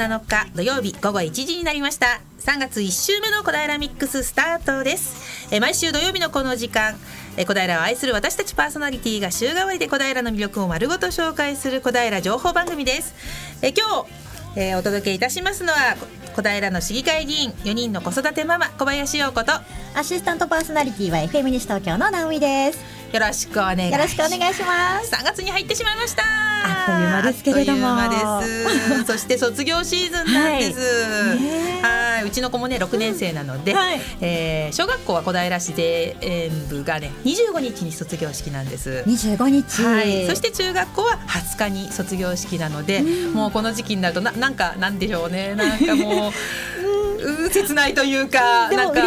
7日土曜日午後1時になりました。3月1週目の小平ミックススタートです。え毎週土曜日のこの時間え小平を愛する私たちパーソナリティが週替わりで小平の魅力を丸ごと紹介する小平情報番組です。え今日えー、お届けいたしますのは小平の市議会議員4人の子育てママ小林陽子とアシスタントパーソナリティは FM 西東京の直美です。よろしくお願いよろしくお願いします。3月に入ってしまいました。あっという間ですけれども。そして卒業シーズンなんです。はい、うちの子もね6年生なので、はい、えー、小学校は小平市で演部がね25日に卒業式なんです。25日、はい、そして中学校は20日に卒業式なので、もうこの時期になるとななんかなんでしょうね。なんかもうう 切ないというかなんか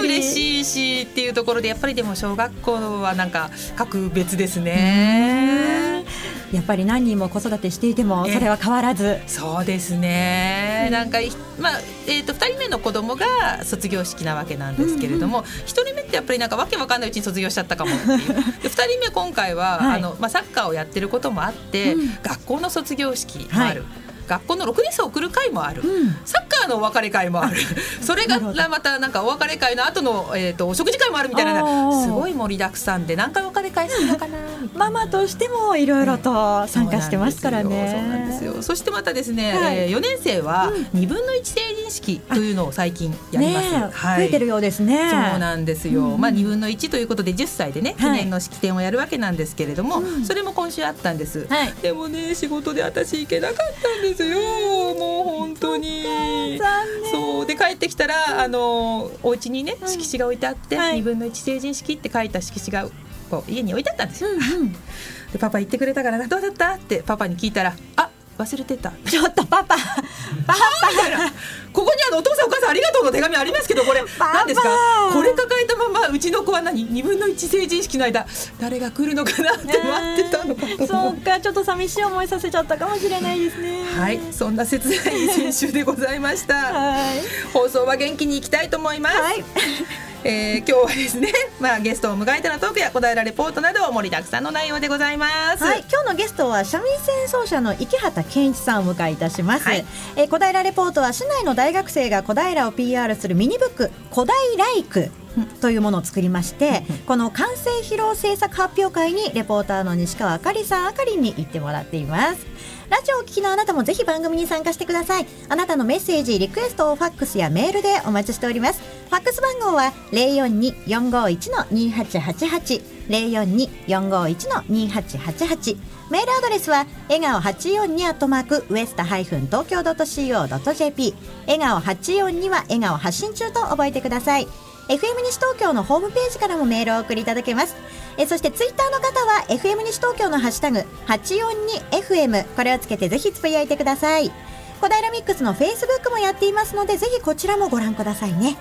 嬉しいしっていうところでやっぱりでも小学校はなんか格別ですね。やっぱり何人も子育てしていてもそれは変わらず。そうですね、なんか、まあえーと、2人目の子供が卒業式なわけなんですけれども、うんうん、1人目ってやっぱりなんかわけわかんないうちに卒業しちゃったかもっていう。で2人目今回は、はい、あのまあ、サッカーをやってることもあって、うん、学校の卒業式もある。はい学校の6年生を送る会もある、うん、サッカーのお別れ会もある。それがまたなんかお別れ会の後のえっ、ー、とお食事会もあるみたいな。すごい盛りだくさんで何回お別れ会するのかな。ママとしてもいろいろと参加してますからね。そうなんですよ。そしてまたですね、はい、えー、4年生は2分の1成人式というのを最近やります、ねはい、増えてるようですね。そうなんですよ、うん、まあ2分の1ということで10歳でね記念の式典をやるわけなんですけれども、はい、それも今週あったんです、はい、でもね仕事で私行けなかったんですよもう本当に。そうで帰ってきたらあのお家にね色紙が置いてあって、うん、2分の1成人式って書いた色紙がこう家に置いてあったんですよ。うんうん、でパパ言ってくれたからなどうだった？ってパパに聞いたらあ忘れてた。ちょっとパパ。パパ。ここにあのお父さんお母さんありがとうの手紙ありますけどこれ何ですか？これ抱えたままうちの子は何？2分の1成人式の間誰が来るのかなって待ってたのかとそうかちょっと寂しい思いさせちゃったかもしれないですね。はいそんな切ない先週でございました。はい。放送は元気にいきたいと思います、はいえー、今日はですね、まあ、ゲストを迎えてのトークや小平レポートなど盛りだくさんの内容でございます。はい、今日のゲストは三味線奏者の池畑健一さんをお迎えいたします。はい、えー、小平レポートは市内の大学生が小平を PR するミニブック小平イクというものを作りましてこの完成披露制作発表会にレポーターの西川あかりさんあかりに行ってもらっていますラジオを聴きのあなたもぜひ番組に参加してください。あなたのメッセージリクエストをファックスやメールでお待ちしております。ファックス番号は042-451-2888 042-451-2888メールアドレスは笑顔842アットマークウエスタハイフン東京 .co.jp 笑顔842は笑顔発信中と覚えてください。FM 西東京のホームページからもメールを送りいただけます。えそしてツイッターの方は FM 西東京のハッシュタグ 842FM これをつけてぜひつぶやいてください。小平ミックスのフェイスブックもやっていますのでぜひこちらもご覧くださいね。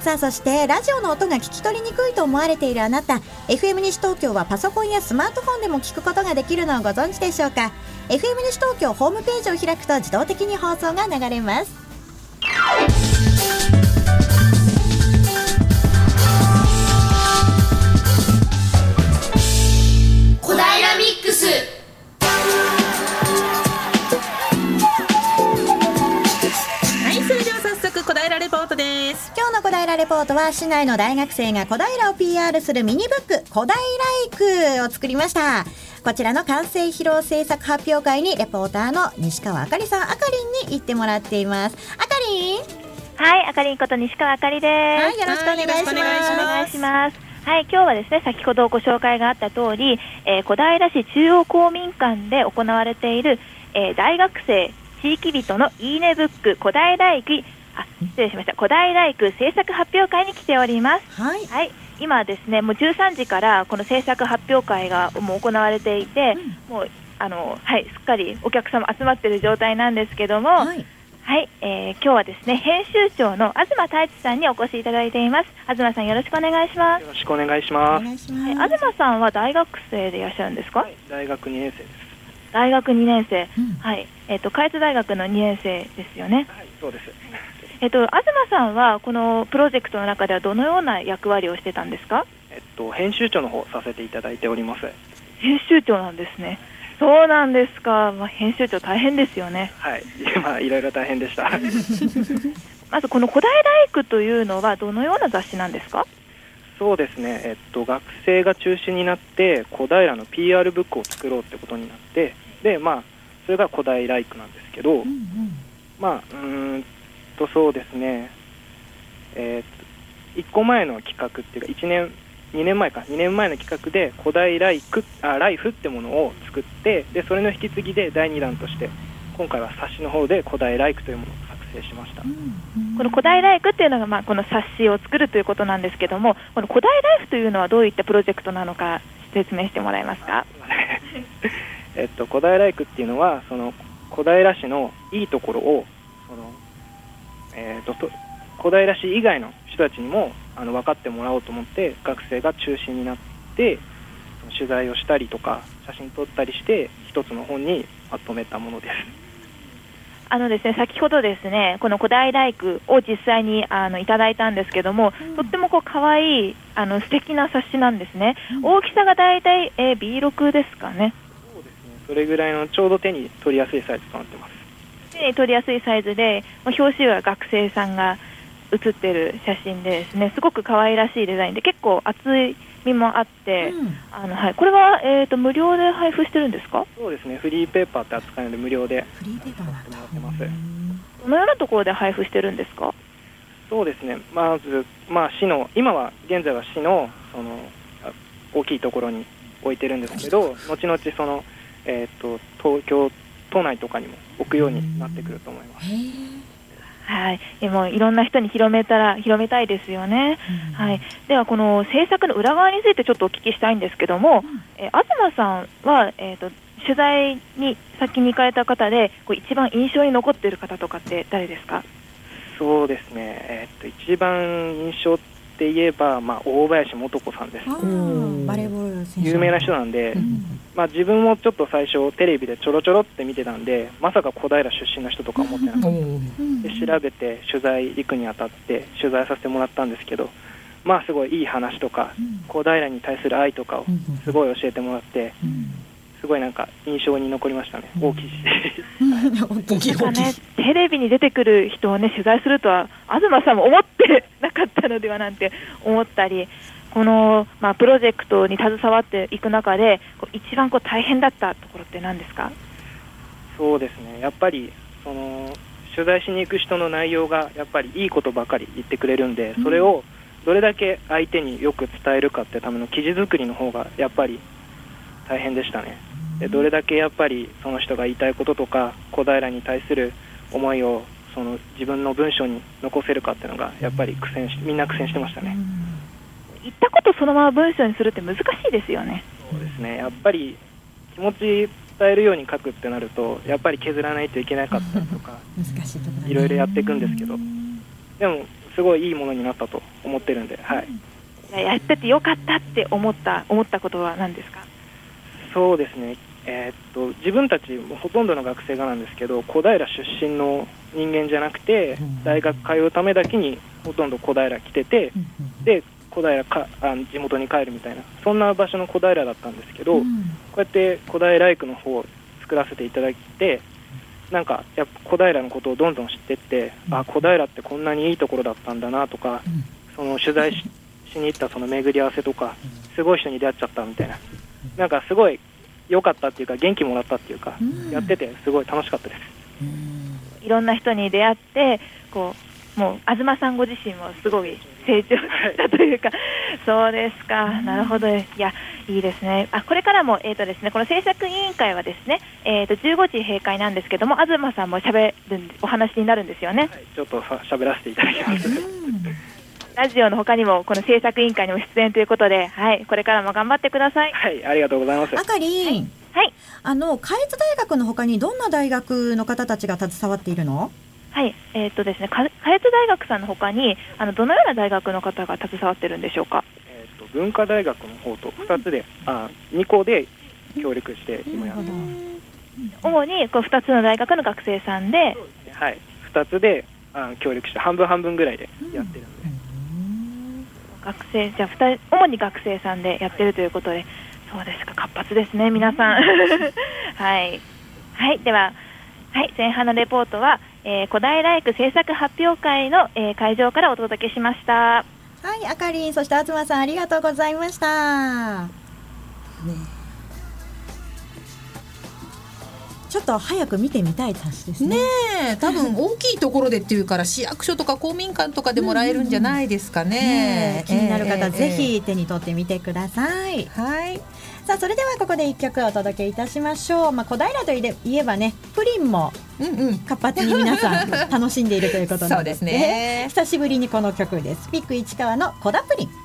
さあそしてラジオの音が聞き取りにくいと思われているあなた。FM 西東京はパソコンやスマートフォンでも聞くことができるのをご存知でしょうか。FM 西東京ホームページを開くと自動的に放送が流れます。小平レポートは市内の大学生が小平を PR するミニブック小平イクを作りましたこちらの完成披露制作発表会にレポーターの西川あかりさんあかりんに行ってもらっていますあかりんはい、あかりんこと西川あかりです。はい、よろしくお願いします。お願いします。はい、今日はですね、先ほどご紹介があった通り、えー、小平市中央公民館で行われている、えー、大学生地域人のいいねブック小平駅あ失礼しました。小平育制作発表会に来ております。はい、はい、今ですねもう13時からこの制作発表会がもう行われていて、うん、もうあのはいすっかりお客様集まっている状態なんですけども。はい。はい、えー、今日はですね編集長の東太一さんにお越しいただいています。東さんよろしくお願いします。よろしくお願いします。え東さんは大学生でいらっしゃるんですか、はい、大学2年生です。大学2年生、うん、はい。えっ、ー、と開津大学の2年生ですよね。はいそうですえっと、東さんはこのプロジェクトの中ではどのような役割をしてたんですか、えっと、編集長の方させていただいております。編集長なんですね。そうなんですか、まあ、編集長大変ですよね。はい、まあいろいろ大変でした。まずこの古代ライクというのはどのような雑誌なんですか？そうですね、えっと、学生が中心になって小平の PR ブックを作ろうってことになってで、まあ、それが古代ライクなんですけど、うんうん。まあうーんとそうですね、えー、1個前の企画っていうか1年2年前か。2年前の企画で古代ライクあライフってものを作ってでそれの引き継ぎで第2弾として今回は冊子の方で古代ライクというものを作成しました。この古代ライクっていうのが、まあ、この冊子を作るということなんですけどもこの古代ライフというのはどういったプロジェクトなのか説明してもらえますか？えっと、小平ライクっていうのはその小平市のいいところをその、えー、とと小平市以外の人たちにもあの分かってもらおうと思って学生が中心になってその取材をしたりとか写真撮ったりして一つの本にまとめたものです。あのですね先ほどですねこの古代ライクを実際にあのいただいたんですけども、とってもこう可愛いあの素敵な冊子なんですね、大きさがだいたい、えー B6 ですかね。そうですね。それぐらいのちょうど手に取りやすいサイズとなってます。手に取りやすいサイズでまあ表紙は学生さんが写ってる写真でですね。すごく可愛らしいデザインで結構厚みもあって、うん。あのはい、これは、えー、と無料で配布してるんですか？そうですね。フリーペーパーって扱いので無料でフリーペーパーなんだ。やってもらってます。うんどのようなところで配布してるんですか？そうですね、まず、まあ、市の、今は、現在は市のそのあ大きいところに置いてるんですけど、後々その、えー、と東京都内とかにも置くようになってくると思います。はい、でもいろんな人に広めたら広めたいですよね。はい、ではこの制作の裏側についてちょっとお聞きしたいんですけども、えー東さんは、えー、と取材に先に行かれた方でこう一番印象に残っている方とかって誰ですか？そうですね、えー、と一番印象って言えば、まあ、大林素子さんです。バレーボール選手。有名な人なんで、うん。まあ、自分もちょっと最初、テレビでちょろちょろって見てたんで、まさか小平出身の人とか思ってなかった。うん。で調べて取材行くにあたって取材させてもらったんですけどまあすごいいい話とかうん。小平に対する愛とかをうんすごい教えてもらってうんすごいなんか印象に残りましたね。大きいし。大きい。大きいね、テレビに出てくる人をね取材するとは東さんも思ってなかったのではなんて思ったりこの、まあ、プロジェクトに携わっていく中でこう一番こう大変だったところって何ですか？そうですね。やっぱりその取材しに行く人の内容がやっぱりいいことばかり言ってくれるんでそれをどれだけ相手によく伝えるかってための記事作りの方がやっぱり大変でしたねでどれだけやっぱりその人が言いたいこととか小平に対する思いをその自分の文章に残せるかっていうのがやっぱり苦戦しみんな苦戦してましたね、言ったことそのまま文章にするって難しいですよね。そうですね。やっぱり気持ち伝えるように書くってなるとやっぱり削らないといけなかったりとか難しいところだね。いろいろやっていくんですけど。でもすごいいいものになったと思ってるんで、はい、いややっててよかったって思った思ったことは何ですか？そうですね、えーっと自分たちもほとんどの学生がなんですけど小平出身の人間じゃなくてうん。大学通うためだけにほとんど小平来ててで小平かあ地元に帰るみたいなそんな場所の小平だったんですけど、うん。こうやって小平ライクの方を作らせていただいて、なんかやっぱ小平のことをどんどん知ってって、うん。あ小平ってこんなにいいところだったんだなとか、うん。その取材ししに行ったその巡り合わせとか、すごい人に出会っちゃったみたいな、なんかすごい良かったっていうか、元気もらったっていうか、うん。やっててすごい楽しかったです。いろんな人に出会ってこうもう東さんご自身もすごい成長したというか、そうですか、なるほど、いや、いいですね、あこれからも、えーとですね、この制作委員会はですね、えー、と15時閉会なんですけども、東さんもしゃべるんお話になるんですよね、はい、ちょっとさ喋らせていただきます。ラジオの他にも、この制作委員会にも出演ということで、はい、これからも頑張ってください。はい、ありがとうございます。あかりん、はいあの下越大学の他にどんな大学の方たちが携わっているの？はい、えっ、とですね、か下越大学さんの他に、あのどのような大学の方が携わってるんでしょうか？えーっと文化大学の方と2つで、あ2校で協力して今やってます。主にこう2つの大学の学生さんで、はい、2つであ協力して半分半分ぐらいでやってるんで、学生じゃあ2人主に学生さんでやってるということで、そうですか活発ですね皆さん。はい。はいでははい前半のレポートは、えー、古代ライク制作発表会の、えー、会場からお届けしました。はいあかりんそして東さんありがとうございました。ねちょっと早く見てみたい冊子ですね。ね多分 大きいところでっていうから市役所とか公民館とかでもらえるんじゃないですかね。気になる方、ぜひ手に取ってみてください。はい。さあそれではここで一曲お届けいたしましょう。まあ小平といえばねプリンも活発に皆さん楽しんでいるということなので そうですね。久しぶりにこの曲です。ピック市川のこだプリン。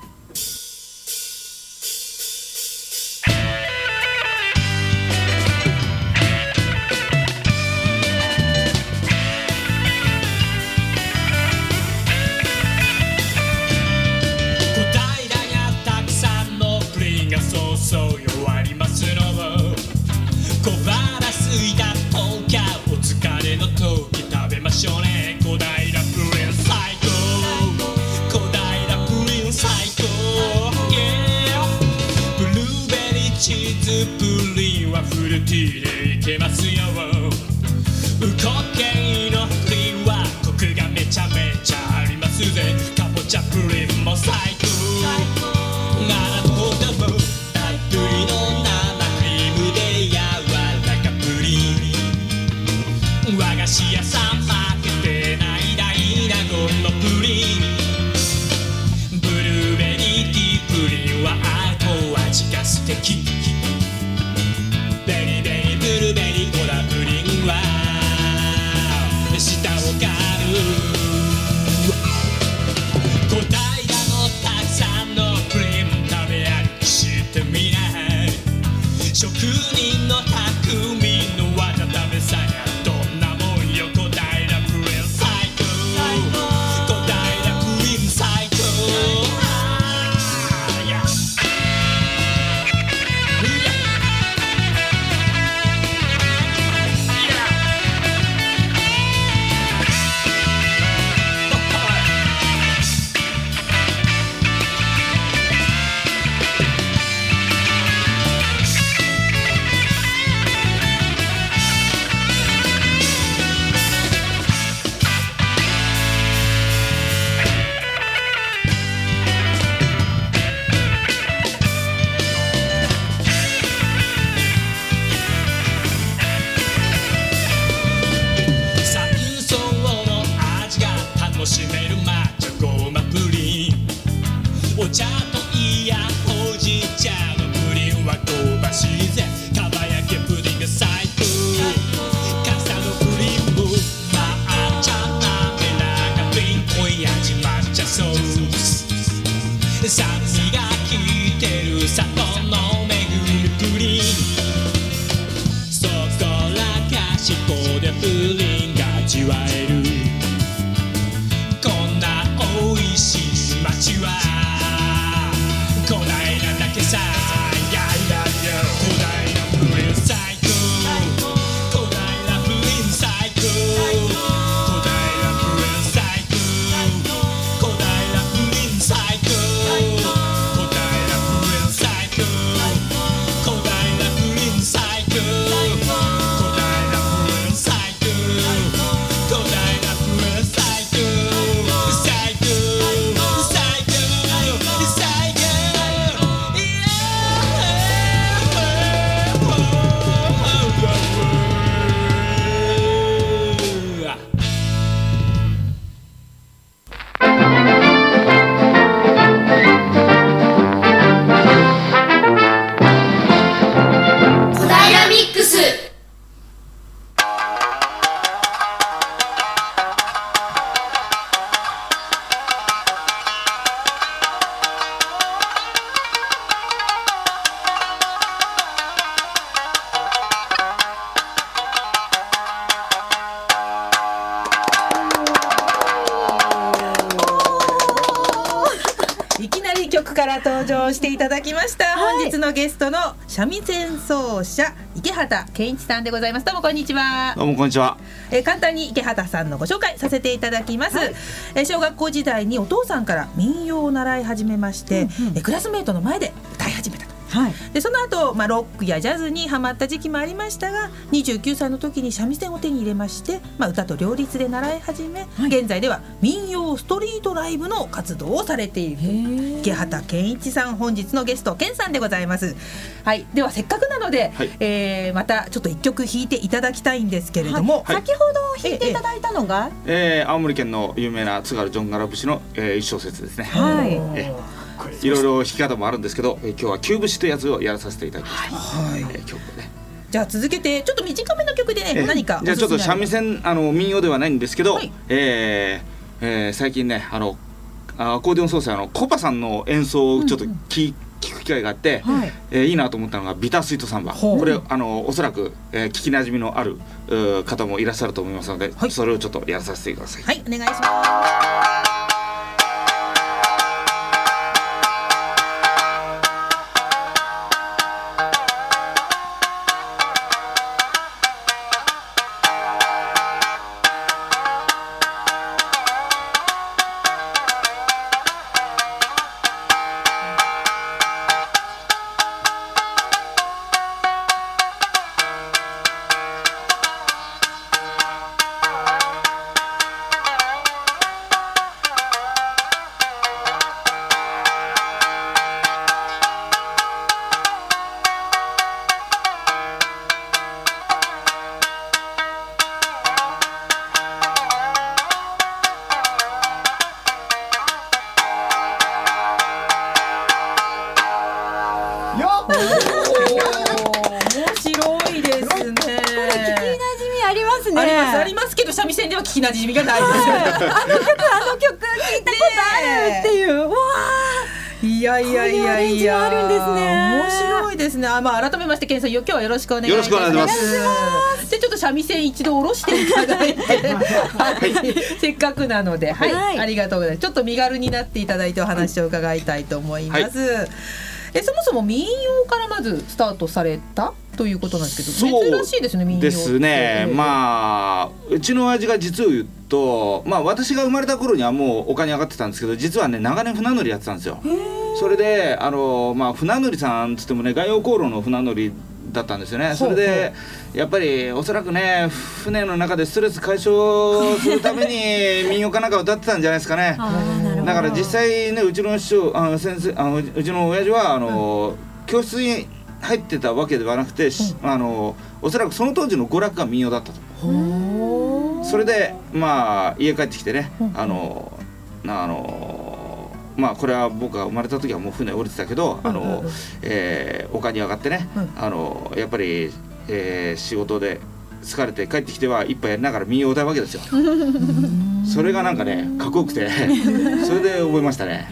三味線奏者池畑健一さんでございます。どうもこんにちは。どうもこんにちは。え簡単に池畑さんのご紹介させていただきます、はい、え小学校時代にお父さんから民謡を習い始めまして、うんうん、えクラスメートの前ででその後、まあロックやジャズにハマった時期もありましたが29歳の時に三味線を手に入れまして、まあ、歌と両立で習い始め、現在では民謡ストリートライブの活動をされている。池畑健一さん本日のゲスト健さんでございます。はい、ではせっかくなので、はい。えーまたちょっと一曲弾いていただきたいんですけれども、はい。先ほど弾いていただいたのが、えー青森県の有名な津軽ジョンガラ節の、えー一小節ですね。はい。えーいろいろ弾き方もあるんですけど、えー今日は旧節というやつをやらさせていただきました。はい。えー今日ね。じゃあ続けてちょっと短めの曲でね、えー何かじゃあちょっと三味線あの民謡ではないんですけど、はい。えーえー最近ねあのあアコーディオン奏者のコパさんの演奏をちょっと聞,、聞く機会があって、はい。えーいいなと思ったのがビタースイートサンバ。これあのおそらく、えー聞きなじみのある方もいらっしゃると思いますので、はい。それをちょっとやらさせてください。はいお願いしますありますねありますありますけど三味線では聞きなじみがないですよ。あの曲あの曲聞いたことあるっていう、わいやいやいやいや。いうアレンジもあるんですね面白いですね。あまあ改めましてケンさん今日はよろしくお願いします。じゃあちょっと三味線一度下ろしていただいて、はい、せっかくなので、はい、はいありがとうございます。ちょっと身軽になっていただいてお話を伺いたいと思います。えそもそも民謡からまずスタートされた？ということなんですけど、そう珍しいですね民謡。ですね、まあうちの親父が実を言うと、まあ、私が生まれた頃にはもうお金上がってたんですけど実はね長年船乗りやってたんですよ。それであの、まあ、船乗りさんっつってもね外洋航路の船乗りだったんですよね。それでやっぱりおそらくね船の中でストレス解消するために 民謡かなんか歌ってたんじゃないですかね。だから実際ねうちの師匠あの先生あのううちの親父はあの、教室に入ってたわけではなくて、しあのおそらくその当時の娯楽が民謡だったと。それでまあ家帰ってきてね、あのなあのまあこれは僕が生まれた時はもう船降りてたけど、あのえー丘に上がってね、あのやっぱり、えー仕事で疲れて帰ってきては一杯やりながら民謡を歌うわけですよ。それがなんかねかっこよくてそれで覚えましたね。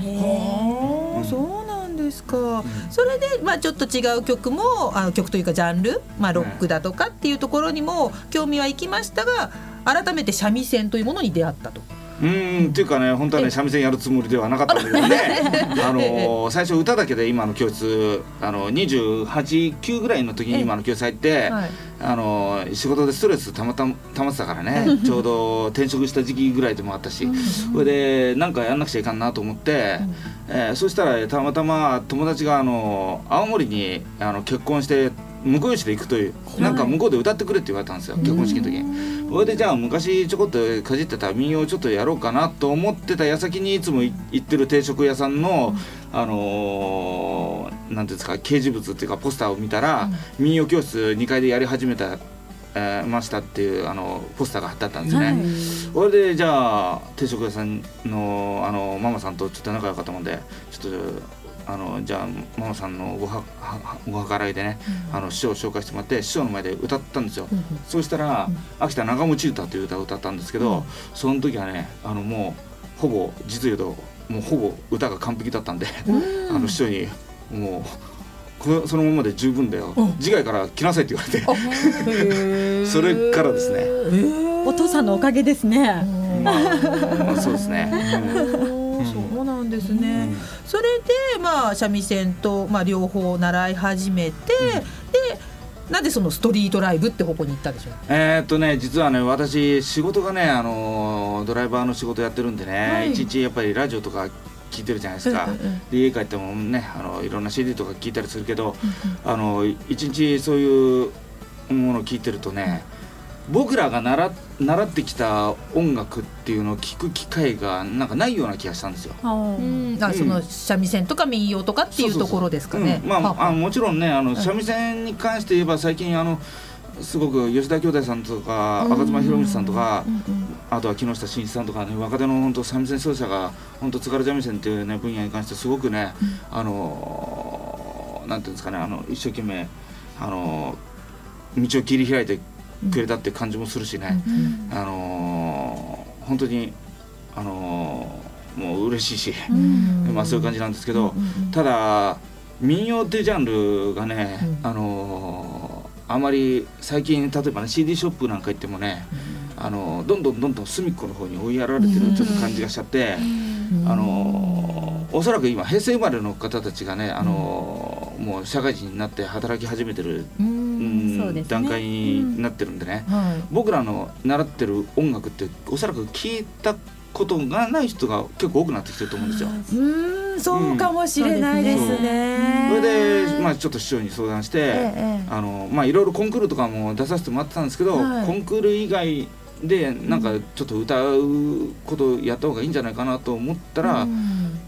そうですか、それで、まあ、ちょっと違う曲もあの曲というかジャンル、まあ、ロックだとかっていうところにも興味はいきましたが改めて三味線というものに出会ったと。うーんっていうかね本当はね三味線やるつもりではなかったんだけどね。あの最初歌だけで今の教室あの289ぐらいの時に今の教室入って、はい。あの仕事でストレスたまたまたまってたからね。ちょうど転職した時期ぐらいでもあったし。それで何かやんなくちゃいかんなと思って、えーそしたらたまたま友達があの青森にあの結婚して向こう市で行くというなんか向こうで歌ってくれって言われたんですよ。結婚式の時に。それでじゃあ昔ちょこっとかじってた民謡をちょっとやろうかなと思ってた矢先にいつもい行ってる定食屋さんの、あのーなんていうんですか掲示物っていうかポスターを見たら、民謡教室2階でやり始めた、えーましたっていうあのポスターが貼ってあったんですね。それでじゃあ定食屋さんのあのママさんとちょっと仲良かったもんでちょっと。あのじゃあママさんのごははご計らいでね、あの師匠を紹介してもらって師匠の前で歌ったんですよ、そうしたら「秋田長持歌」という歌を歌ったんですけど、その時はねあのもうほぼ実を言うともうほぼ歌が完璧だったんで、あの師匠にもうこのそのままで十分だよ、次回から来なさいって言われて、それからですね、お父さんのおかげですね。まあ、まあそうですね、うんそうなんですね、それでまあ三味線と、まあ、両方習い始めて、でなんでそのストリートライブって方向に行ったんでしょう？えーっとね実はね私仕事がねあのドライバーの仕事やってるんでね、はい。い、ちいちやっぱりラジオとか聴いてるじゃないですか、で家帰ってもねあのいろんな CD とか聴いたりするけど、あの一日そういうものを聴いてるとね、僕らが習習ってきた音楽っていうのを聴く機会がなんかないような気がしたんですよ。うん。あその三味線とか民謡とかっていうところですかね。うん。まはあ、あもちろんねあのん。三味線に関して言えば最近あのすごく吉田兄弟さんとかうん。赤妻博光さんとかうんうんあとは木下真一さんとかね若手の本当三味線奏者が本当津軽三味線っていうね分野に関してすごくね、あのーなんていうんですかねあの一生懸命あのー道を切り開いてくれたって感じもするしね、うんあのー本当にあのーもう嬉しいし、うん。まあそういう感じなんですけど、ただ民謡っていうジャンルがね、うん。あのーあまり最近例えばね CD ショップなんか行ってもね、あのーどんどんどんどん隅っこの方に追いやられてるちょっと感じがしちゃって、あのーおそらく今平成生まれの方たちがね、あのーもう社会人になって働き始めてる、段階になってるんでね、はい。僕らの習ってる音楽っておそらく聞いたことがない人が結構多くなってきてると思うんですよ。う。んそうかもしれないですそね。れで、まあ、ちょっと市長に相談して、ええあのまあいろいろコンクールとかも出させてもらってたんですけど、はい。コンクール以外でなんかちょっと歌うことやった方がいいんじゃないかなと思ったら、うん。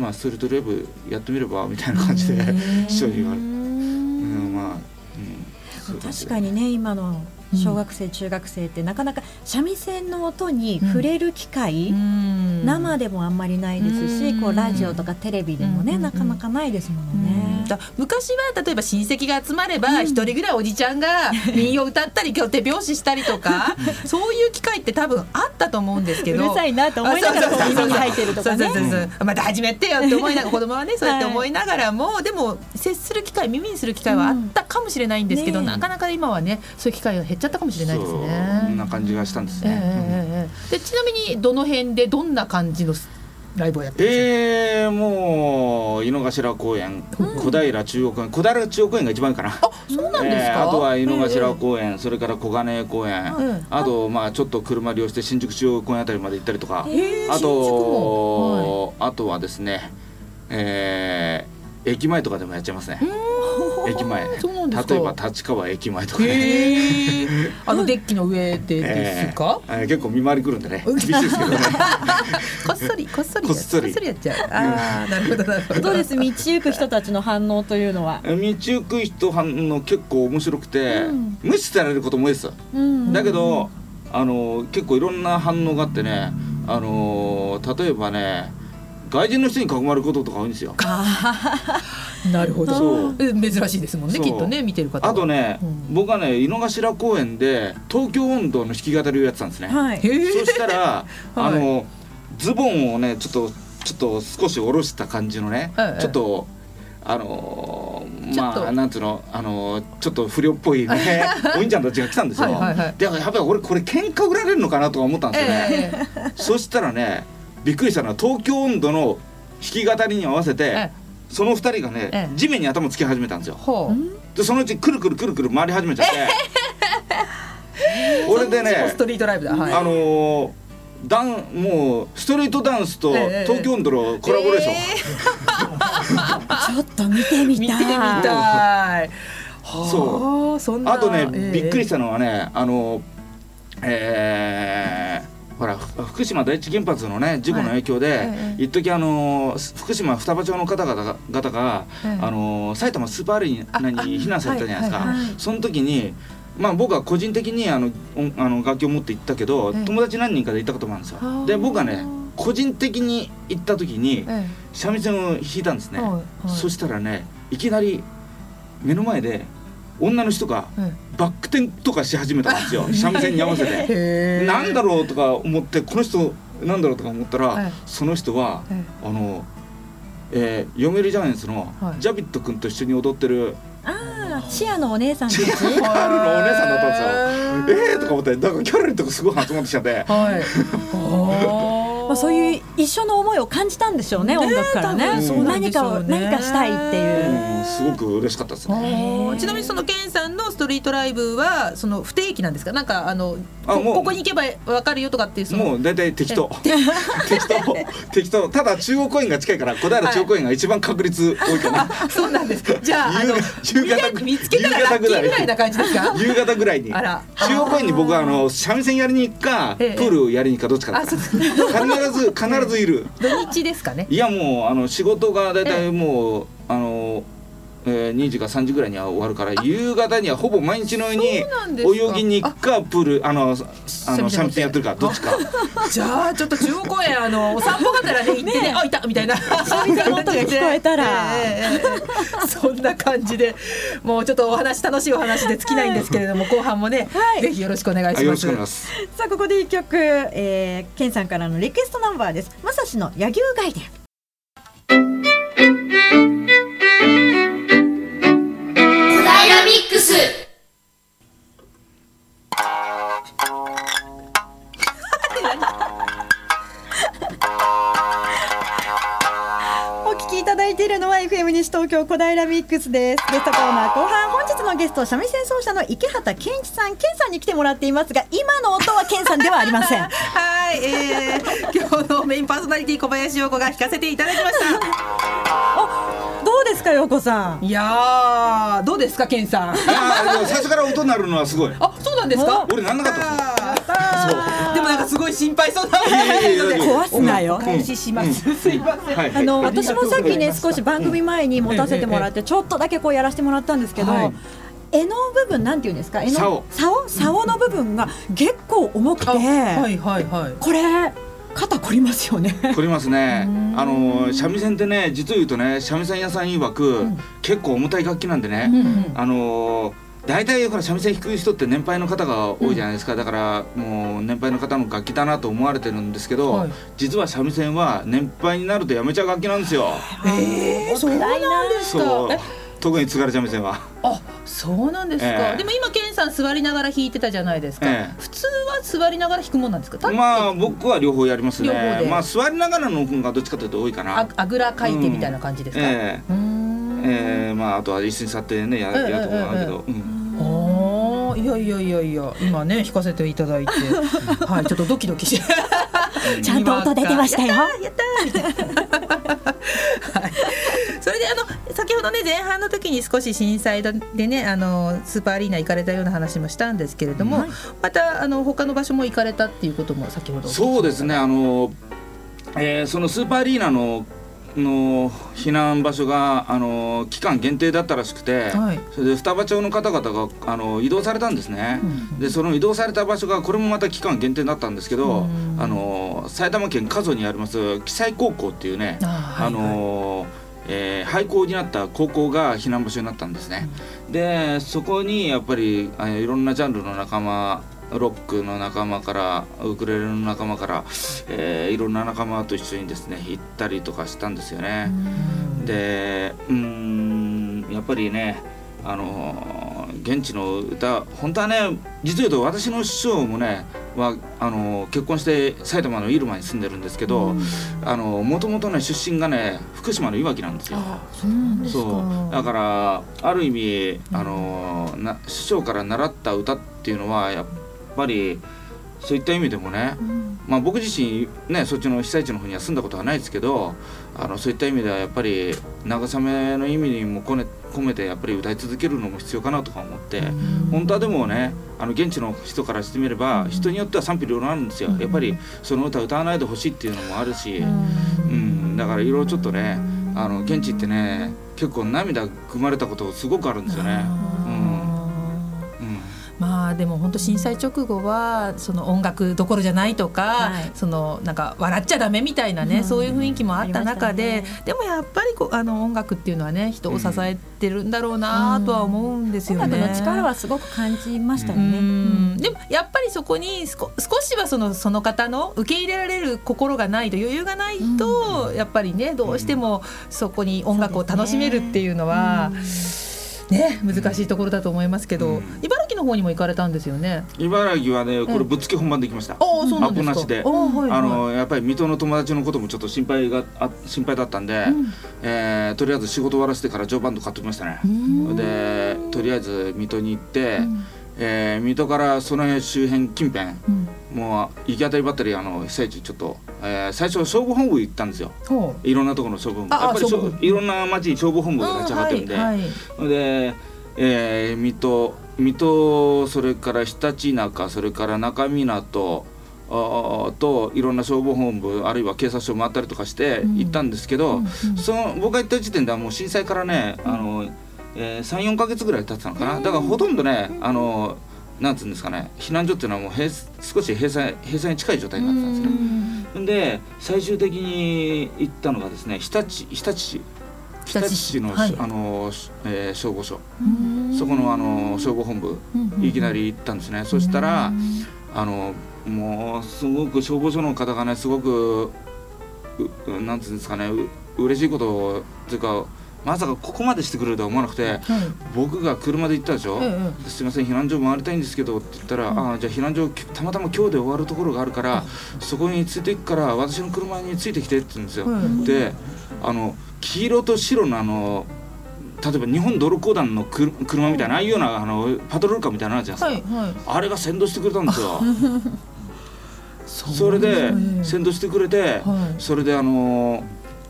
まあストリートレブやってみればみたいな感じで市長に言われて、確かにね今の小学生、中学生ってなかなか三味線の音に触れる機会、うん。生でもあんまりないですし、うん。こうラジオとかテレビでもね、うんなかなかないですもん。ね。だ昔は例えば親戚が集まれば一人ぐらいおじちゃんが 民謡歌ったり今日手拍子したりとかそういう機会って多分あったと思うんですけど。うるさいなと思いながら耳に入ってるとかね。そうそうそうそう。また始めてよって思いながら 子供はねそうやって思いながらも、でも接する機会耳にする機会はあったかもしれないんですけど、うんねえ。なかなか今はねそういう機会が減っちゃったかもしれないですそね。んな感じがしたんですええね。でちなみにどの辺でどんな感じのライブをやってるんですえー、もう井の頭公園、小平中央公園。小平中央公園が一番いいかな。かそうなんですか、えーあとは井の頭公園、それから小金井公園、うんあとまあちょっと車利用して新宿中央公園あたりまで行ったりとか、えーあ新宿も。と、あとはですね、えー駅前とかでもやっちゃいますね。駅前。そうなんですか。例えば立川駅前とかね。あのデッキの上でですか、えーえー結構見回り来るんでね。厳しいですけどね。こっそりこっそりこっそり。やっちゃう。ああなるほどなるほど。どうです。道行く人たちの反応というのは。道行く人反応結構面白くて、うん。無視されることも多いです。うん。だけど、あの結構いろんな反応があってねあの例えばね外人の人に囲まれることとか多いんですよ。なるほど。珍しいですもんねきっとね見てる方は。あとね、うん。僕はね井の頭公園で東京音頭の弾き語りをやってたんですね、はい。そしたら、あのズボンをねちょっとちょっと少し下ろした感じのね、ええ。ちょっとあのまあなんつうのあのーちょっと不良っぽいね お兄ちゃんたちが来たんですよ。でやっぱり俺これ喧嘩売られるのかなとか思ったんですよね。ええ。そしたらねびっくりしたのは東京音頭の弾き語りに合わせて、えその二人がね、ええ。地面に頭つけ始めたんですよ。でそのうちくるくるくるくる回り始めちゃって、俺でねストリートライブだ。はい。あのーダンもうストリートダンスとええ東京音頭のコラボレーション、ちょっと見てみたい。見てみたい。そう。はあとね、ええ。びっくりしたのはねあのえーほらふ福島第一原発のね事故の影響で、はいええ。一時あの福島双葉町の方々があの埼玉スーパーアリーナに避難されたじゃないですか、はいはい。はいその時にまあ僕は個人的にあの音あの楽器を持って行ったけど、ええ。友達何人かで行ったこともあるんですよ。はあ。で僕はね個人的に行った時にえ三味線を弾いたんですね、そしたらねいきなり目の前で女の人がえバック転とかし始めたんですよ 三味線に合わせて。なんだろうとか思ってこの人なんだろうとか思ったら、はいその人はえあの、えー、読売ジャイアンツのはいジャビット君と一緒に踊ってる、ああ、チアのお姉さんたち。チアのお姉さんだったんですよ。えーとか思ってだからキャラリーとかすごい集まってきちゃって。はい。あまあそういう一緒の思いを感じたんでしょうねね音楽からね。多分そうなんで何かを何かしたいっていう。うんすごく嬉しかったですね。ちなみにそのケンさんのストリートライブはその不定期なんですか？なんかあのこここに行けばわかるよとかっていうその。もう大体 適当。適当。適当。ただ中央公園が近いから小平中央公園が一番確率多いかな、そうなんですか。じゃああの夕方見見つけたらラッキーぐらいな感じですか。夕方ぐらいに。あら。中央公園に僕はあの三味線やりに行くかプえ。えールやりに行くかどっちかだあったそう必ず 必ずいる。土日ですかね。いやもうあの仕事が大体もうあの、えー、2時か3時ぐらいには終わるから夕方にはほぼ毎日のように泳ぎに行くかプールあのあの三味線やってるかどっちか。じゃあちょっと中央公園あの お散歩がてらね行ってねあいたみたいな。三味線の音が聞こえたらええええええそんな感じで。もうちょっとお話楽しいお話で尽きないんですけれども 後半もね、はい。ぜひよろしくお願いします。ます。さあここで一曲、えー、ケンさんからのリクエストナンバーです。まさしの野牛外伝西東京小平ミックスです。ゲストコーナー後半本日のゲスト三味線奏者の池畑健一さん。健さんに来てもらっていますが今の音は健さんではありません。はい、えー、今日のメインパーソナリティ小林陽子が弾かせていただきまし どうですか陽子さん？たいやーどうですかケンさん？いやーでも最初から音になるのはすごい。あそうなんですか？俺なんなかったでもなんかすごい心配そうな。壊すなよ。お返しします、すいません、はいあの私もさっきね少し番組前に持たせてもらってちょっとだけこうやらせてもらったんですけど、はい。柄の部分なんていうんですか？柄の竿。竿竿の部分が結構重くて、あはいはいはい。これ肩凝りますよね。凝りますね。あの三味線ってね実を言うとね三味線屋さん曰く、結構重たい楽器なんでね、うんうん。あの大体ほら三味線弾く人って年配の方が多いじゃないですか、だからもう年配の方の楽器だなと思われてるんですけど、はい。実は三味線は年配になるとやめちゃう楽器なんですよ。えー、そうなんですか。特に津軽三味線は。あそうなんですか、ええ。でも今ケンさん座りながら弾いてたじゃないですか、ええ。普通は座りながら弾くもんなんですか？まあ僕は両方やります両方で。ねまあ座りながらの方がどっちかというと多いかな。あ。あぐらかいてみたいな感じですか、えうーん。ええ。ーまああとは椅子に座ってねやるところあるけえど。うんあーいやいやいやいや今ね弾かせていただいて。はいちょっとドキドキして ちゃんと音出てましたよ。やったーやったーみたいな。はい。それであの先ほどね前半の時に少し震災でねあのスーパーアリーナ行かれたような話もしたんですけれども、またあの他の場所も行かれたっていうことも先ほどそうですねあの、えーそのスーパーアリーナのの避難場所があの期間限定だったらしくて、はい。それで双葉町の方々があの移動されたんですね、でその移動された場所がこれもまた期間限定だったんですけど、うん。あの埼玉県加須にあります記載高校っていうねあーはいのえー廃校になった高校が避難場所になったんですね。でそこにやっぱりあいろんなジャンルの仲間ロックの仲間からウクレレの仲間から、えーいろんな仲間と一緒にですね行ったりとかしたんですよね。でうーんやっぱりねあのー現地の歌本当はね実を言うと私の師匠もねはあのー結婚して埼玉の入間に住んでるんですけどもともとね出身がね福島のいわきなんですよ。そうだからある意味あのーな師匠から習った歌っていうのはやっぱりそういった意味でもね、まあ、僕自身ねそっちの被災地の方には住んだことはないですけどあのそういった意味ではやっぱり慰めの意味にも込め込めてやっぱり歌い続けるのも必要かなとか思って本当はでもねあの現地の人からしてみれば人によっては賛否両論あるんですよ。やっぱりその歌歌わないでほしいっていうのもあるし、うん、だからいろいろちょっとねあの現地ってね結構涙含まれたことすごくあるんですよね。でも本当震災直後はその音楽どころじゃないとか、はい。そのなんか笑っちゃダメみたいなね、うん。そういう雰囲気もあった中で、ね。でもやっぱりこうあの音楽っていうのはね人を支えてるんだろうなとは思うんですよね。音楽の力はすごく感じましたようね。ん。でもやっぱりそこに少少しはそのその方の受け入れられる心がないと余裕がないと、やっぱりねどうしてもそこに音楽を楽しめるっていうのは。ね、難しいところだと思いますけど、うん。茨城の方にも行かれたんですよね。茨城はねこれぶっつけ本番できました、ああそうなんですか。アポなしで。あはいはい。あのやっぱり水戸の友達のこともちょっと心配があ心配だったんで、えーとりあえず仕事終わらせてからジョーバンド買ってきましたねでとりあえず水戸に行って、えー水戸からその辺周辺近辺、もう行き当たりばったりあの被災地ちょっと、えー最初消防本部行ったんですよ。いろんなところの消防本部やっぱりいろんな町に消防本部が立ち上がってるんで、うんはいはい。で、えー水戸水戸それからひたちなかそれから中港あーといろんな消防本部あるいは警察署回ったりとかして行ったんですけど、その僕が行った時点ではもう震災からねあの、えー、34か月ぐらい経ってたのかな。だからほとんどねあのなんつうんですかね避難所っていうのはもう閉少し閉鎖閉鎖に近い状態になってたんですね。で最終的に行ったのがですね日立日立市。日立市。の,、はい。あの、えー消防署そこのあの消防本部いきなり行ったんですね。そしたらあのもうすごく消防署の方がねすごくうなんていうんですかねう嬉しいことをというかまさかここまでしてくれるとは思わなくて、僕が車で行ったでしょ、えすいません避難所回りたいんですけどって言ったら、ああじゃあ避難所たまたま今日で終わるところがあるから、そこについていくから私の車についてきてって言うんですよ、うんであの黄色と白のあの例えば日本道路公団のく車みたいなああいうようなあのパトロールカーみたいなのあるじゃないですか、はいはい。あれが先導してくれたんですよ それで先導してくれて、はい。それであの、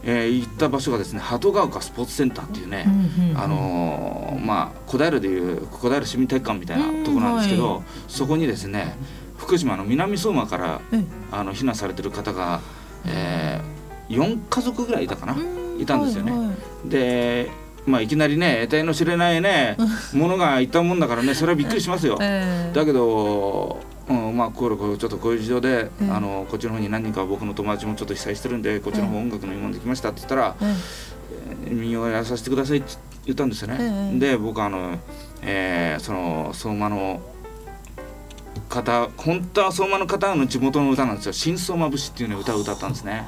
えー行った場所がですね鳩ヶ丘スポーツセンターっていうね、うんうんあのーまあ小平でいう小平市民体育館みたいなとこなんですけど、はい。そこにですね福島の南相馬からえあの避難されてる方が、えー、4家族ぐらいいたかな、いたんですよね。はいはい。でまあいきなりね得体の知れないねものがいたもんだからねそれはびっくりしますよ。ええ。だけど、うん、まあこれこれちょっとこういう事情で、ええ。あのこっちの方に何人か僕の友達もちょっと被災してるんでこっちの方音楽の読んできましたって言ったらえ「民謡やらさせてください」って言ったんですよね。ええ。で僕あの、えーその相馬の方本当は相馬の方の地元の歌なんですよ「新相馬節」っていうね歌を歌ったんですね。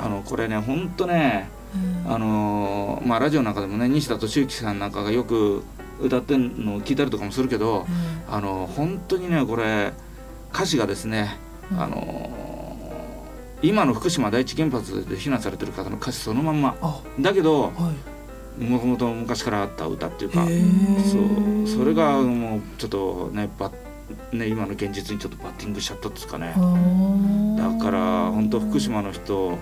あのこれね本当ねあのーまあラジオなんかでもね西田敏行さんなんかがよく歌ってんのを聞いたりとかもするけど、あの本当にねこれ歌詞がですね、あのー今の福島第一原発で避難されてる方の歌詞そのまんま。あだけどはい。もともと昔からあった歌っていうかそう。それがもうちょっとねバッね今の現実にちょっとバッティングしちゃったんですかね。だから本当福島の人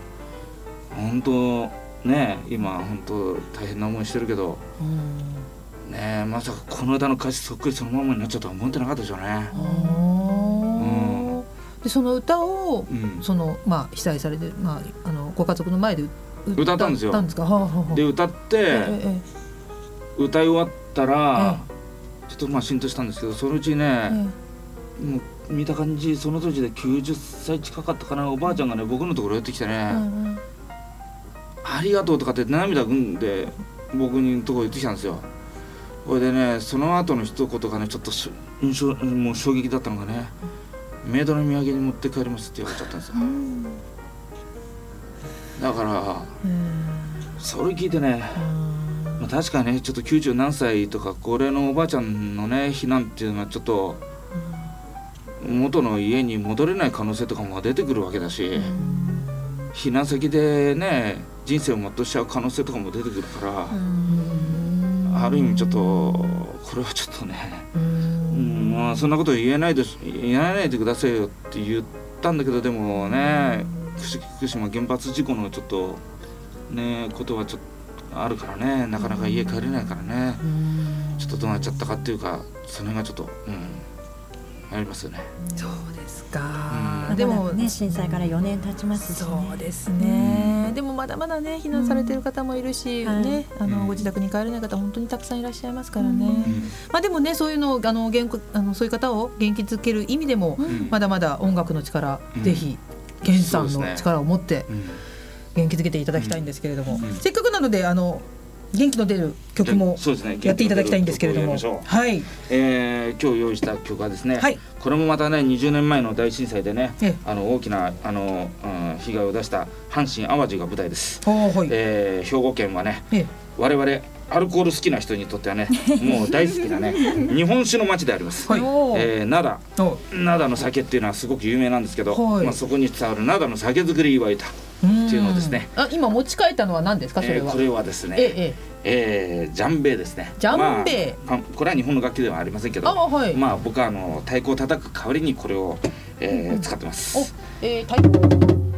本当ね今本当大変な思いしてるけど。ねまさかこの歌の歌詞そっくりそのままになっちゃうとは思ってなかったでしょうね。うんでその歌をうん、そのまあ被災されてまああのご家族の前で歌歌ったんですよ。歌ですか？はあはあはあ。で歌っえてえ歌い終わったらちょっとまあ浸透したんですけどそのうちえねえもう見た感じその当時で90歳近かったかなおばあちゃんがね僕のところ寄ってきてえねうんうん「ありがとう」とかって涙ぐんで僕のところ寄ってきたんですよ。これでねその後の一言がねちょっとし印象もう衝撃だったのがね「メイドの土産に持って帰ります」って言われちゃったんですよ。だからそれ聞いてねまあ、確かにねちょっと90何歳とか高齢のおばあちゃんのね避難っていうのはちょっと元の家に戻れない可能性とかも出てくるわけだし避難先でね人生を全うしちゃう可能性とかも出てくるからある意味ちょっとこれはちょっとねうん。まあそんなこと言えないで言わないでくださいよって言ったんだけどでもね福福島原発事故のちょっとねことはちょっとあるからねなかなか家帰れないからねちょっとどうなっちゃったかっていうかその辺がちょっとうんありますよね。そうですか。う。ん。でもね震災から4年経ちますしね。そうですね、でもまだまだね避難されてる方もいるし、うん。ねあうん。のご自宅に帰れない方本当にたくさんいらっしゃいますからね、まあでもねそういうのをあの元気あのそういう方を元気づける意味でも、ん。まだまだ音楽の力、うん。ぜひ源さんの力を持ってうん。元気づけていただきたいんですけれども、うん。せっかくなのであの元気の出る曲もそうですねやっていただきたいんですけれども、はい、えー今日用意した曲はですね、はい。これもまたね20年前の大震災でねえあの大きなあの、うん被害を出した阪神・淡路が舞台です、はい、えー兵庫県はねええ。我々アルコール好きな人にとってはね もう大好きなね日本酒の町であります、はい。えー灘。お灘の酒っていうのはすごく有名なんですけど、はい。まあ、そこに伝わる灘の酒造り祝い歌っていうのをですね。あ今持ち帰ったのは何ですかそれは、えーこれはですねええええ。ージャンベーですね。ジャンベーまああこれは日本の楽器ではありませんけどあはい。まあ僕はあの太鼓を叩く代わりにこれを、えー使ってます。お、えー、太鼓。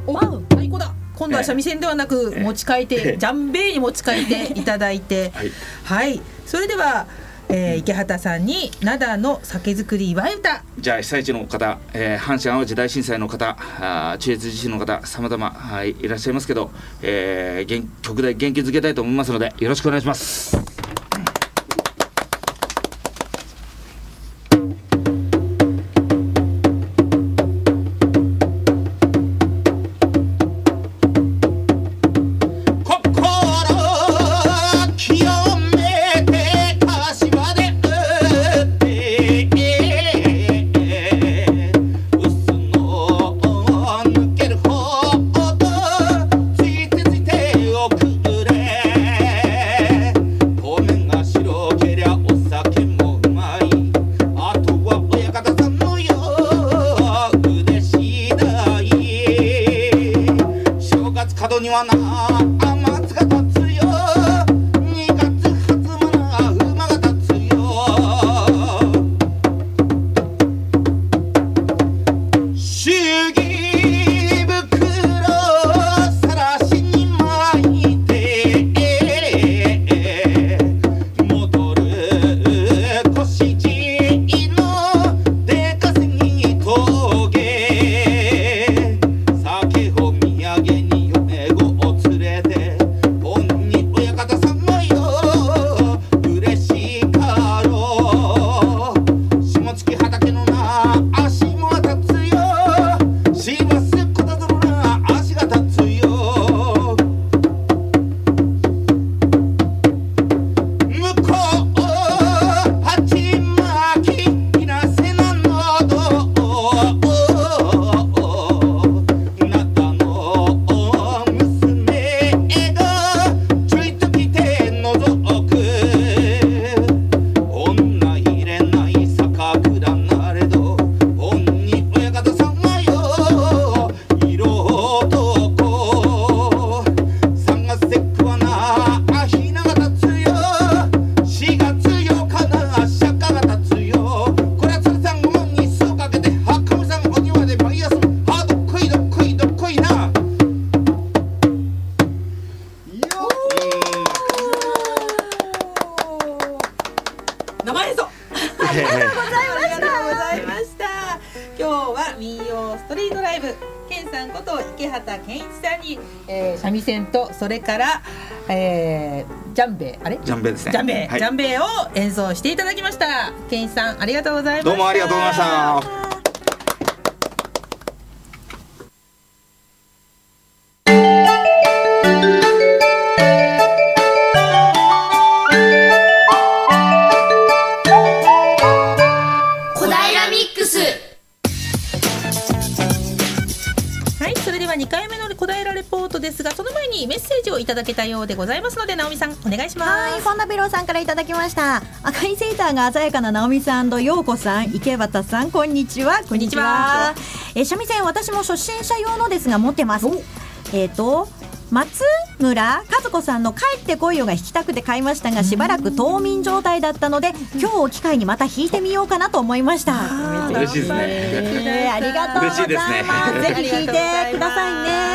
お太鼓だ。今度は三味線ではなくええ持ち替えて、ええジャンベーに持ち替えていただいて。はい。はい。それでは、えー、池畑さんに灘の酒造り祝い歌じゃあ被災地の方、えー、阪神・淡路大震災の方あ中越地震の方さまざまいいらっしゃいますけど、えー、元曲で元気づけたいと思いますのでよろしくお願いします。それから、えー、ジャンベあれ？ジャンベですね。ジャンベ、はい。ジャンベを演奏していただきました。健一さんありがとうございました。どうもありがとうございました。たようでございますので直美さんお願いしますはい、フォンダビローさんからいただきました。赤いセーターが鮮やかな直美さんと陽子さん、池端さん、こんにちは。こんにちは。えー、三味線、私も初心者用のですが持ってます。えっ、と。松村和子さんの「帰ってこいよ」が弾きたくて買いましたがしばらく冬眠状態だったので今日を機会にまた弾いてみようかなと思いました。嬉しいですね。えーありがとうございますねぜひ弾いてくださいね。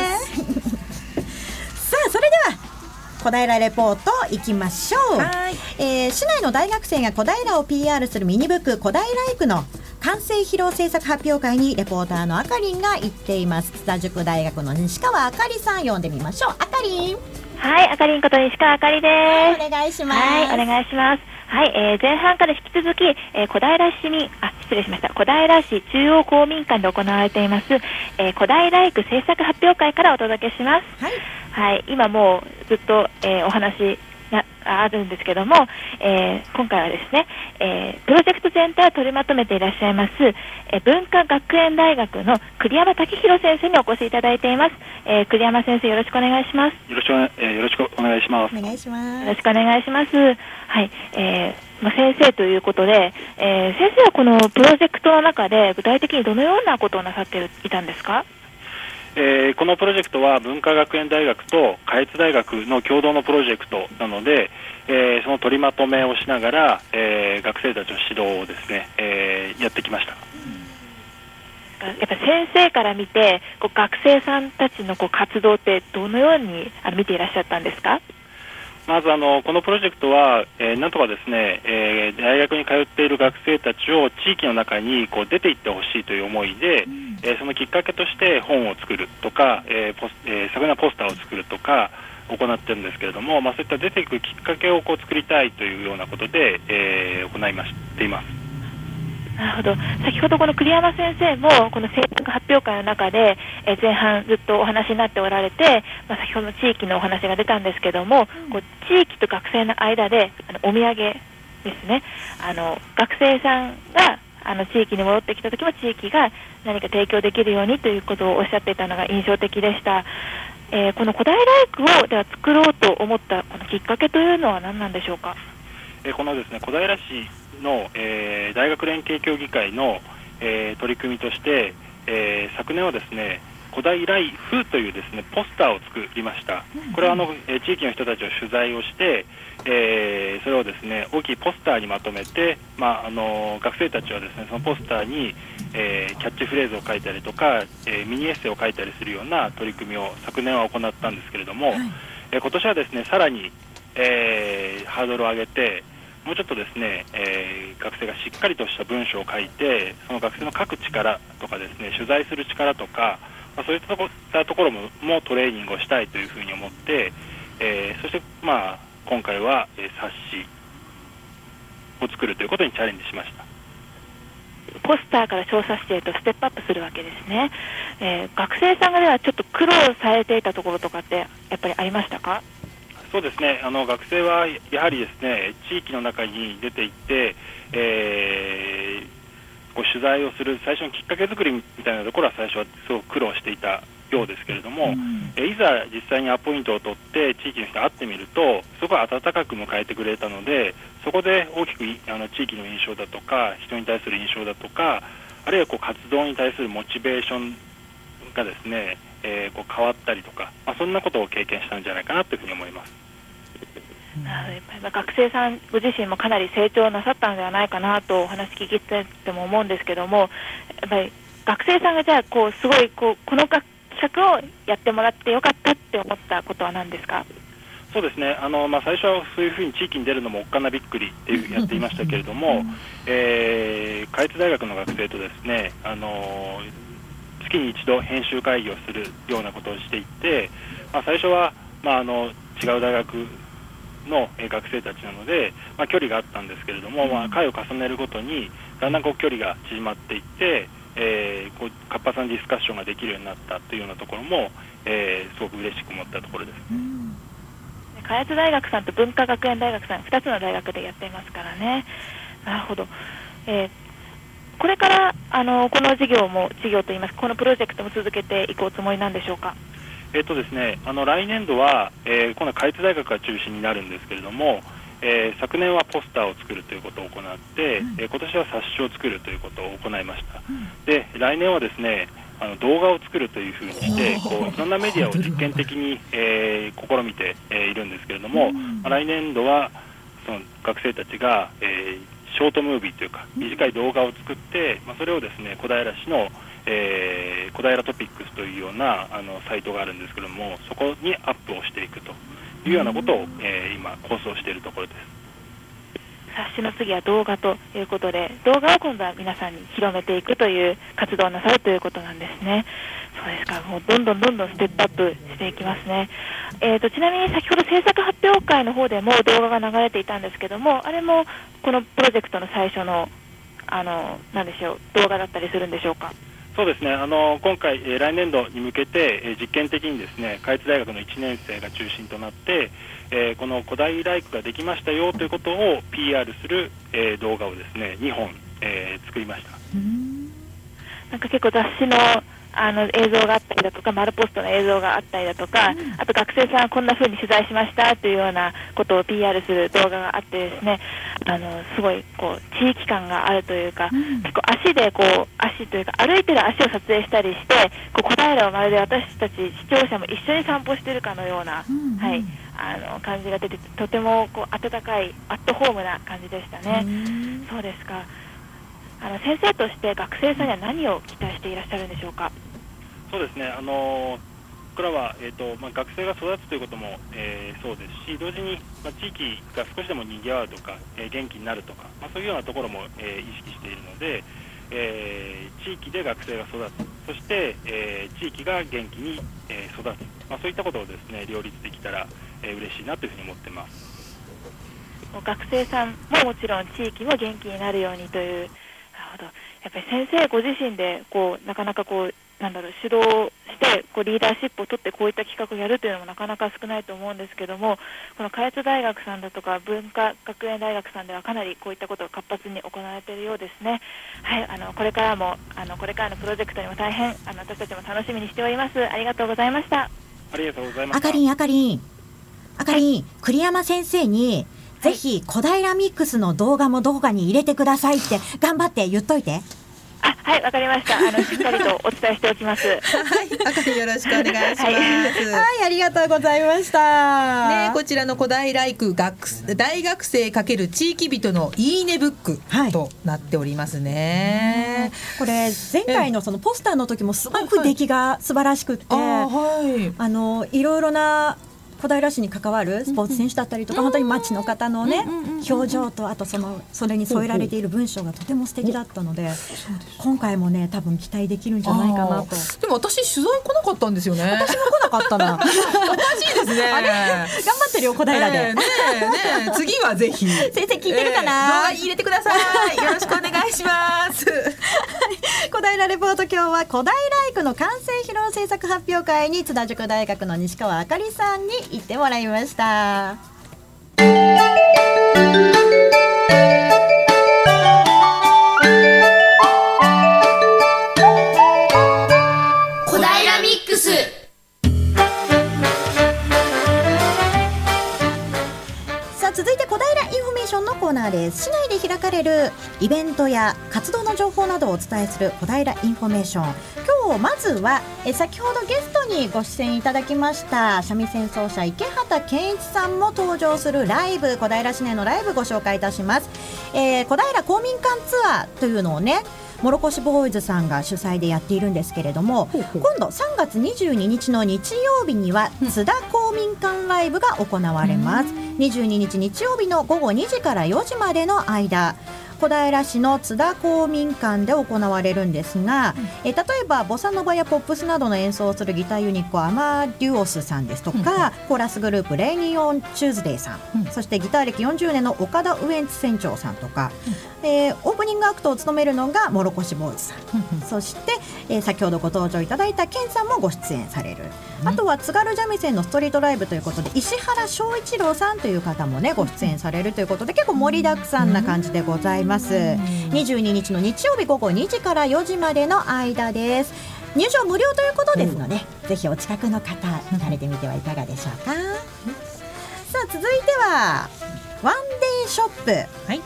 小平レポートいきましょう。はいえー市内の大学生が小平を PR するミニブック小平イクの完成披露制作発表会にレポーターのあかりんが行っています津田塾大学の西川あかりさん呼んでみましょうあかりんはい、あかりんこと西川あかりです。お願いしますはい、お願いします。はい、えー前半から引き続き、えー小平市民、あ、失礼しました。小平市中央公民館で行われています、えー小平育制作発表会からお届けします。はいはい、今もうずっと、えーお話なあるんですけども、えー今回はですね、えープロジェクト全体を取りまとめていらっしゃいます、えー文化学園大学の栗山武弘先生にお越しいただいています。えー栗山先生よろしくお願いします。よろしくお,、えーよろしくお願いします。お願いしますよろしくお願いします。はい、えーまあ、先生ということで、えー先生はこのプロジェクトの中で具体的にどのようなことをなさっていたんですか？えーこのプロジェクトは文化学園大学と下越大学の共同のプロジェクトなので、えーその取りまとめをしながら、えー学生たちの指導をですね、えやってきました。やっぱ先生から見てこう学生さんたちのこう活動ってどのようにあ見ていらっしゃったんですか？まずあのこのプロジェクトは、えーなんとかですね、えー大学に通っている学生たちを地域の中にこう出て行ってほしいという思いで、えーそのきっかけとして本を作るとか、えーポスえー昨年はポスターを作るとか行ってるんですけれども、まあ、そういった出ていくきっかけをこう作りたいというようなことで、えー行いましています。なるほど先ほどこの栗山先生もこの制作発表会の中で、えー前半ずっとお話になっておられて、まあ、先ほどの地域のお話が出たんですけども、こう地域と学生の間であのお土産ですねあの学生さんがあの地域に戻ってきた時も地域が何か提供できるようにということをおっしゃっていたのが印象的でした。えーこの古代大工をでは作ろうと思ったこのきっかけというのは何なんでしょうか？えーこのですね小平市の、えー大学連携協議会の、えー取り組みとして、えー昨年はですね古代ライフというですねポスターを作りました。これはあの、えー地域の人たちを取材をして、えーそれをですね大きいポスターにまとめて、まああの学生たちはですねそのポスターに、えーキャッチフレーズを書いたりとか、えーミニエッセイを書いたりするような取り組みを昨年は行ったんですけれども、えー今年はですねさらに、えーハードルを上げてもうちょっとですね、えー学生がしっかりとした文章を書いてその学生の書く力とかですね取材する力とか、まあ、そういったとこったところももトレーニングをしたいというふうに思って、えーそして、まあ、今回は、えー冊子を作るということにチャレンジしました。ポスターから調査してとステップアップするわけですね、えー学生さんがではちょっと苦労されていたところとかってやっぱりありましたか？そうですねあの学生はやはりですね地域の中に出て行って、えーこう取材をする最初のきっかけ作りみたいなところは最初はすごく苦労していたようですけれども、えーいざ実際にアポイントを取って地域の人に会ってみるとすごく温かく迎えてくれたのでそこで大きくいあの地域の印象だとか人に対する印象だとかあるいはこう活動に対するモチベーションがですね、えーこう変わったりとか、まあ、そんなことを経験したんじゃないかなというふうに思います。なるほどやっぱり学生さんご自身もかなり成長なさったのではないかなとお話聞きてても思うんですけどもやっぱり学生さんがじゃあこうすごいこうこの企画をやってもらってよかったって思ったことは何ですか？そうですね。あの、まあ、最初はそういうふうに地域に出るのもおっかなびっくりっていうやっていましたけれども、えー、下越大学の学生とですねあの月に一度編集会議をするようなことをしていって、まあ、最初は、まあ、あの違う大学のえー学生たちなので、まあ、距離があったんですけれども、まあ、会を重ねるごとにだんだんこう距離が縮まっていって、えーこう活発なディスカッションができるようになったというようなところも、えーすごく嬉しく思ったところです。下越大学さんと文化学園大学さん2つの大学でやっていますからね。なるほど、えーこれからあのこの授業も授業といいますかこのプロジェクトも続けていこうつもりなんでしょうか？えっとですね、あの来年度は、えー今度は下越大学が中心になるんですけれども、えー昨年はポスターを作るということを行って、えー今年は冊子を作るということを行いました、で来年はですねあの動画を作るというふうにしてこういろんなメディアを実験的に、えー試みて、えーいるんですけれども、まあ来年度はその学生たちが、えーショートムービーというか短い動画を作って、まあ、それをですね小平市の、えー小平トピックスというようなあのサイトがあるんですけどもそこにアップをしていくというようなことを、えー今構想しているところです。冊子の次は動画ということで動画を今度は皆さんに広めていくという活動をなさるということなんですね。そうですか。もうどんどんどんどんステップアップしていきますね、えー、とちなみに先ほど制作発表会の方でも動画が流れていたんですけどもあれもこのプロジェクトの最初のあのなんでしょう動画だったりするんでしょうか？そうですねあの今回、えー来年度に向けて、えー実験的にですね開津大学の1年生が中心となって、えーこの古代ライクができましたよということを PR する、えー動画をですね2本、えー作りました。なんか結構雑誌のあの映像があったりだとか、マルポストの映像があったりだとか、あと学生さんこんな風に取材しましたというようなことを PR する動画があってですね、あのすごいこう地域感があるというか、結構足でこう足というか歩いてる足を撮影したりして、こう小平をまるで私たち視聴者も一緒に散歩しているかのような、はいあの感じが出ててとてもこう温かいアットホームな感じでしたね。そうですか。あの先生として学生さんには何を期待していらっしゃるんでしょうか？そうですね、あの僕らは、えーとまあ、学生が育つということも、えーそうですし、同時に、まあ、地域が少しでも賑わうとか、えー元気になるとか、まあ、そういうようなところも、えー意識しているので、えー地域で学生が育つ、そして、えー地域が元気に、えー育つ、まあ、そういったことをですね両立できたら、えー嬉しいなというふうに思ってます。学生さんももちろん地域も元気になるようにという。やっぱり先生ご自身でこうなかなかこうなんだろう指導してこうリーダーシップを取ってこういった企画をやるというのもなかなか少ないと思うんですけども、この下越大学さんだとか文化学園大学さんではかなりこういったことが活発に行われているようですね。はい、あのこれからもあのこれからのプロジェクトにも大変あの私たちも楽しみにしております。ありがとうございました。ありがとうございました。あかりんあかりんあかりん、栗山先生にぜひ小平ミックスの動画も動画に入れてくださいって頑張って言っといてあ、はい、わかりました。あのしっかりと お伝えしておきます。はい、あかりよろしくお願いします。はいはいありがとうございましたね、こちらの小平育学大学生×地域人のいいねブックはいとなっておりますね。これ前回のそのポスターの時もすごく出来が素晴らしくって。あのいろいろな小平市に関わるスポーツ選手だったりとか、本当に街の方のね、表情とあとそのそれに添えられている文章がとても素敵だったので、今回もね多分期待できるんじゃないかなと。でも私取材来なかったんですよね。私も来なかったな。おかしいですね。頑張ってるよ小平で。えーねえねえ。次はぜひ。先生聞いてるかな？えー入れてください。よろしくお願いします。小平レポート今日は小平育の完成披露制作発表会に津田塾大学の西川あかりさんに行ってもらいました。ションのコーナーです。市内で開かれるイベントや活動の情報などをお伝えする小平インフォメーション。今日まずはえ先ほどゲストにご出演いただきました三味線奏者池畑健一さんも登場するライブ小平市内のライブご紹介いたします、えー小平公民館ツアーというのをねもろこしボーイズさんが主催でやっているんですけれども今度3月22日の日曜日には津田公民館ライブが行われます。22日日曜日の午後2時から4時までの間小平市の津田公民館で行われるんですが、え例えばボサノバやポップスなどの演奏をするギターユニットアマデュオスさんですとか、コーラスグループレイニーオンチューズデーさん、うん。そしてギター歴40年の岡田ウエンツ船長さんとか、えーオープニングアクトを務めるのがもろこしボーイズさん。そして、えー先ほどご登場いただいたケンさんもご出演される、あとは津軽三味線のストリートライブということで石原翔一郎さんという方もねご出演されるということで結構盛りだくさんな感じでございます、22日の日曜日午後2時から4時までの間です。入場無料ということですので、ぜひお近くの方行かれてみてはいかがでしょうか、さあ続いてはワンデーショップ。はい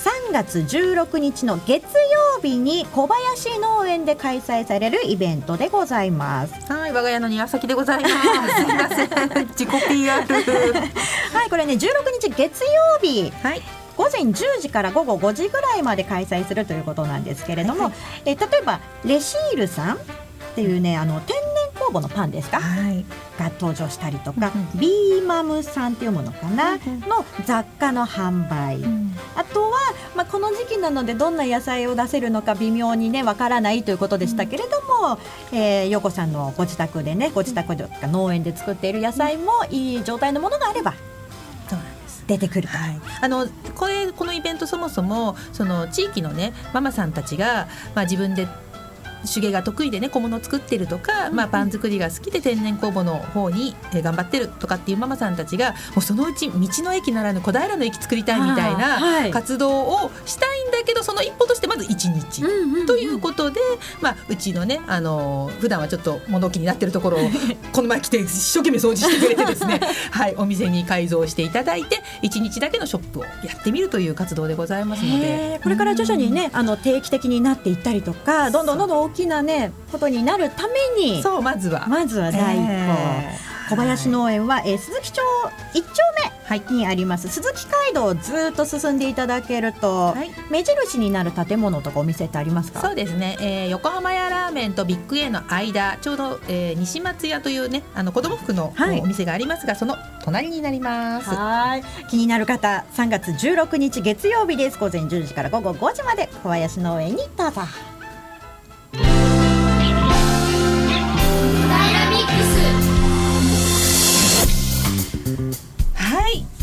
3月16日の月曜日に小林農園で開催されるイベントでございます。はい我が家の庭先でございます。すいません自己 PR はい、これね16日月曜日。はい。午前10時から午後5時ぐらいまで開催するということなんですけれども、え例えばレシールさんっていうねあの天然酵母のパンですか、はい。が登場したりとか、うんビーマムさんっていうものかな、の雑貨の販売、あとは、まあ、この時期なのでどんな野菜を出せるのか微妙にねわからないということでしたけれども、えー、陽子さんのご自宅でねご自宅とか農園で作っている野菜もいい状態のものがあれば出てくると。はい、あのこれこのイベントそもそもその地域のねママさんたちが、まあ、自分で手芸が得意でね小物を作ってるとか、まあ、パン作りが好きで天然工房の方にえー頑張ってるとかっていうママさんたちがもうそのうち道の駅ならぬ小平の駅作りたいみたいない。活動をしたいんだけどその一歩としてまず一日。ということで、まあ、うちのね、あの普段はちょっと物置になってるところを この前来て一生懸命掃除してくれてですね はいお店に改造していただいて一日だけのショップをやってみるという活動でございますのへでーこれから徐々にね、あの定期的になっていったりとかどんどんどんどん大きなねことになるためにそうまずは、まずは第一歩、えー小林農園は、えー鈴木町一丁はい。目にあります。鈴木街道をずっと進んでいただけると、はい。目印になる建物とかお店ってありますか？そうですね、えー横浜屋ラーメンとビッグ A の間ちょうど、えー西松屋というねあの子供服のはい。お店がありますが、その隣になります。はい。気になる方3月16日月曜日です。午前10時から午後5時まで小林農園にどうぞ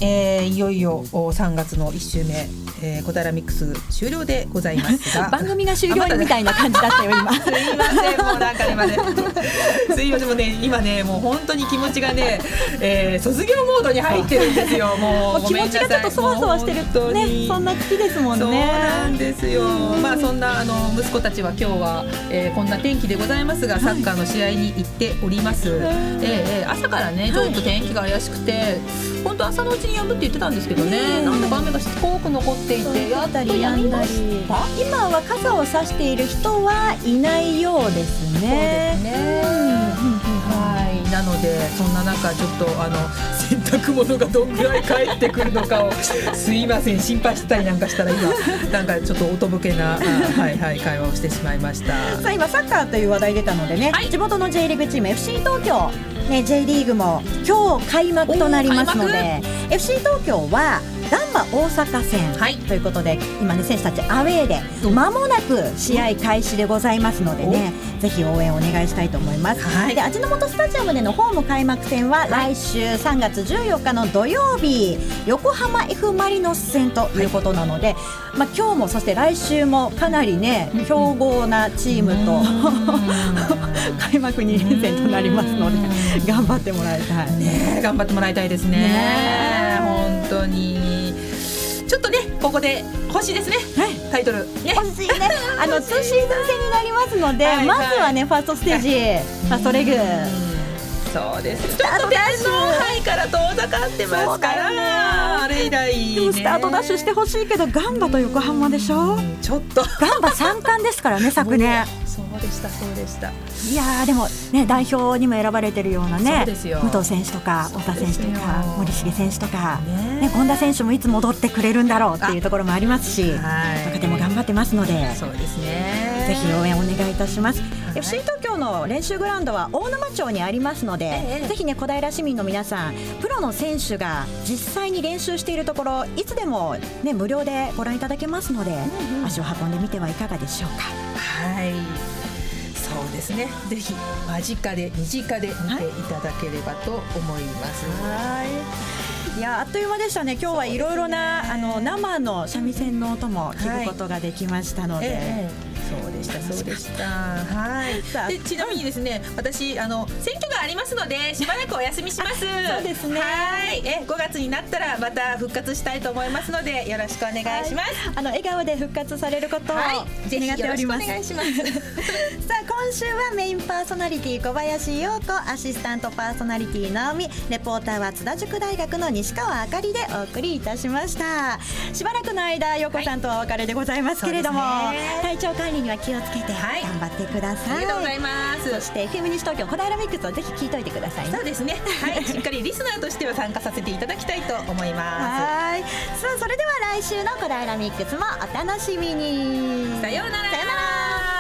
えー、いよいよお3月の1週目、えー、小平ミックス終了でございますが。番組が終了みたいな感じだったよ今。すいませんもうなんかね今ねすいませんもうね今ねもう本当に気持ちがね、えー、卒業モードに入ってるんですよ。もう 気持ちがちょっとそわそわしてるごめんなさいねそんな月ですもんね。そうなんですよ。まあそんなあの息子たちは今日は、えー、こんな天気でございますがサッカーの試合に行っております。えーえー朝からねちょっと天気が怪しくて、本当朝のうちに止むって言ってたんですけどね。なんだか雨がしつこく残っていて、やっとたりやんだり。今は傘を差している人はいないようですねそうですね。はい。なのでそんな中ちょっとあの洗濯物がどんぐらい帰ってくるのかを すいません心配してたりなんかしたら今なんかちょっとおとぼけなあ はいはい会話をしてしまいました。さあ今サッカーという話題出たのでね、はい地元の J リーグチーム FC 東京、ね、J リーグも今日開幕となりますので FC 東京はガンバ大阪戦、はい。ということで今ね選手たちアウェーで間もなく試合開始でございますのでねぜひ応援お願いしたいと思います、はい。で味の素スタジアムでのホーム開幕戦は来週3月14日の土曜日横浜 F・ マリノス戦ということなので、まあ、今日もそして来週もかなりね強豪なチームと 開幕2連戦となりますので頑張ってもらいたい。ねえ頑張ってもらいたいですね。ねえ。本当に。ちょっとねここで欲しいですね。はい。タイトル。ね。欲しいね、あの2シーズになりますので、はいはい。まずはねファーストステージ、ファーストレグ、そうです。ちょっと天皇杯から遠ざかってますかそうだよね。らあれ以来ねでもスタートダッシュしてほしいけどガンバと横浜でしょ？ちょっと。ガンバ三冠ですからね 昨年。そうでしたそうでした。いやーでもね代表にも選ばれてるようなそうねですよ。武藤選手とか太田選手とか森重選手とか、ね。ね、権田選手もいつ戻ってくれるんだろうっていうところもありますしはい。若手も頑張ってますのでそうですね。ぜひ応援お願いいたします、い。FC 東京の練習グラウンドは大沼町にありますので、ええ。ぜひね小平市民の皆さんプロの選手が実際に練習しているところいつでもね無料でご覧いただけますので、足を運んでみてはいかがでしょうか。はい。そうですね。ぜひ間近で身近で見てい。ただければと思います、い。やあっという間でしたね。今日はいろいろな、あの生の三味線の音も聞くことができましたので、ええそうでしたそうでした。はい。さあでちなみにですね私あの選挙がありますので しばらくお休みします。そうですね。はい。え5月になったらまた復活したいと思いますのでよろしくお願いします、あの笑顔で復活されることをはい。ぜひ願っております。よろしくお願いします。さあ今週はメインパーソナリティ小林陽子、アシスタントパーソナリティ直美、レポーターは津田塾大学の西川あかりでお送りいたしました。しばらくの間陽子さんとはお別れでございますけれども、そうですね。体調管理には気をつけてはい頑張ってください。ありがとうございますそして FM 西東京小平ミックスをぜひ聞いといてくださいねそう。ですねはい しっかりリスナーとしては参加させていただきたいと思いまはい。さあそれでは来週の小平ミックスもお楽しみに。すさようならさようなら。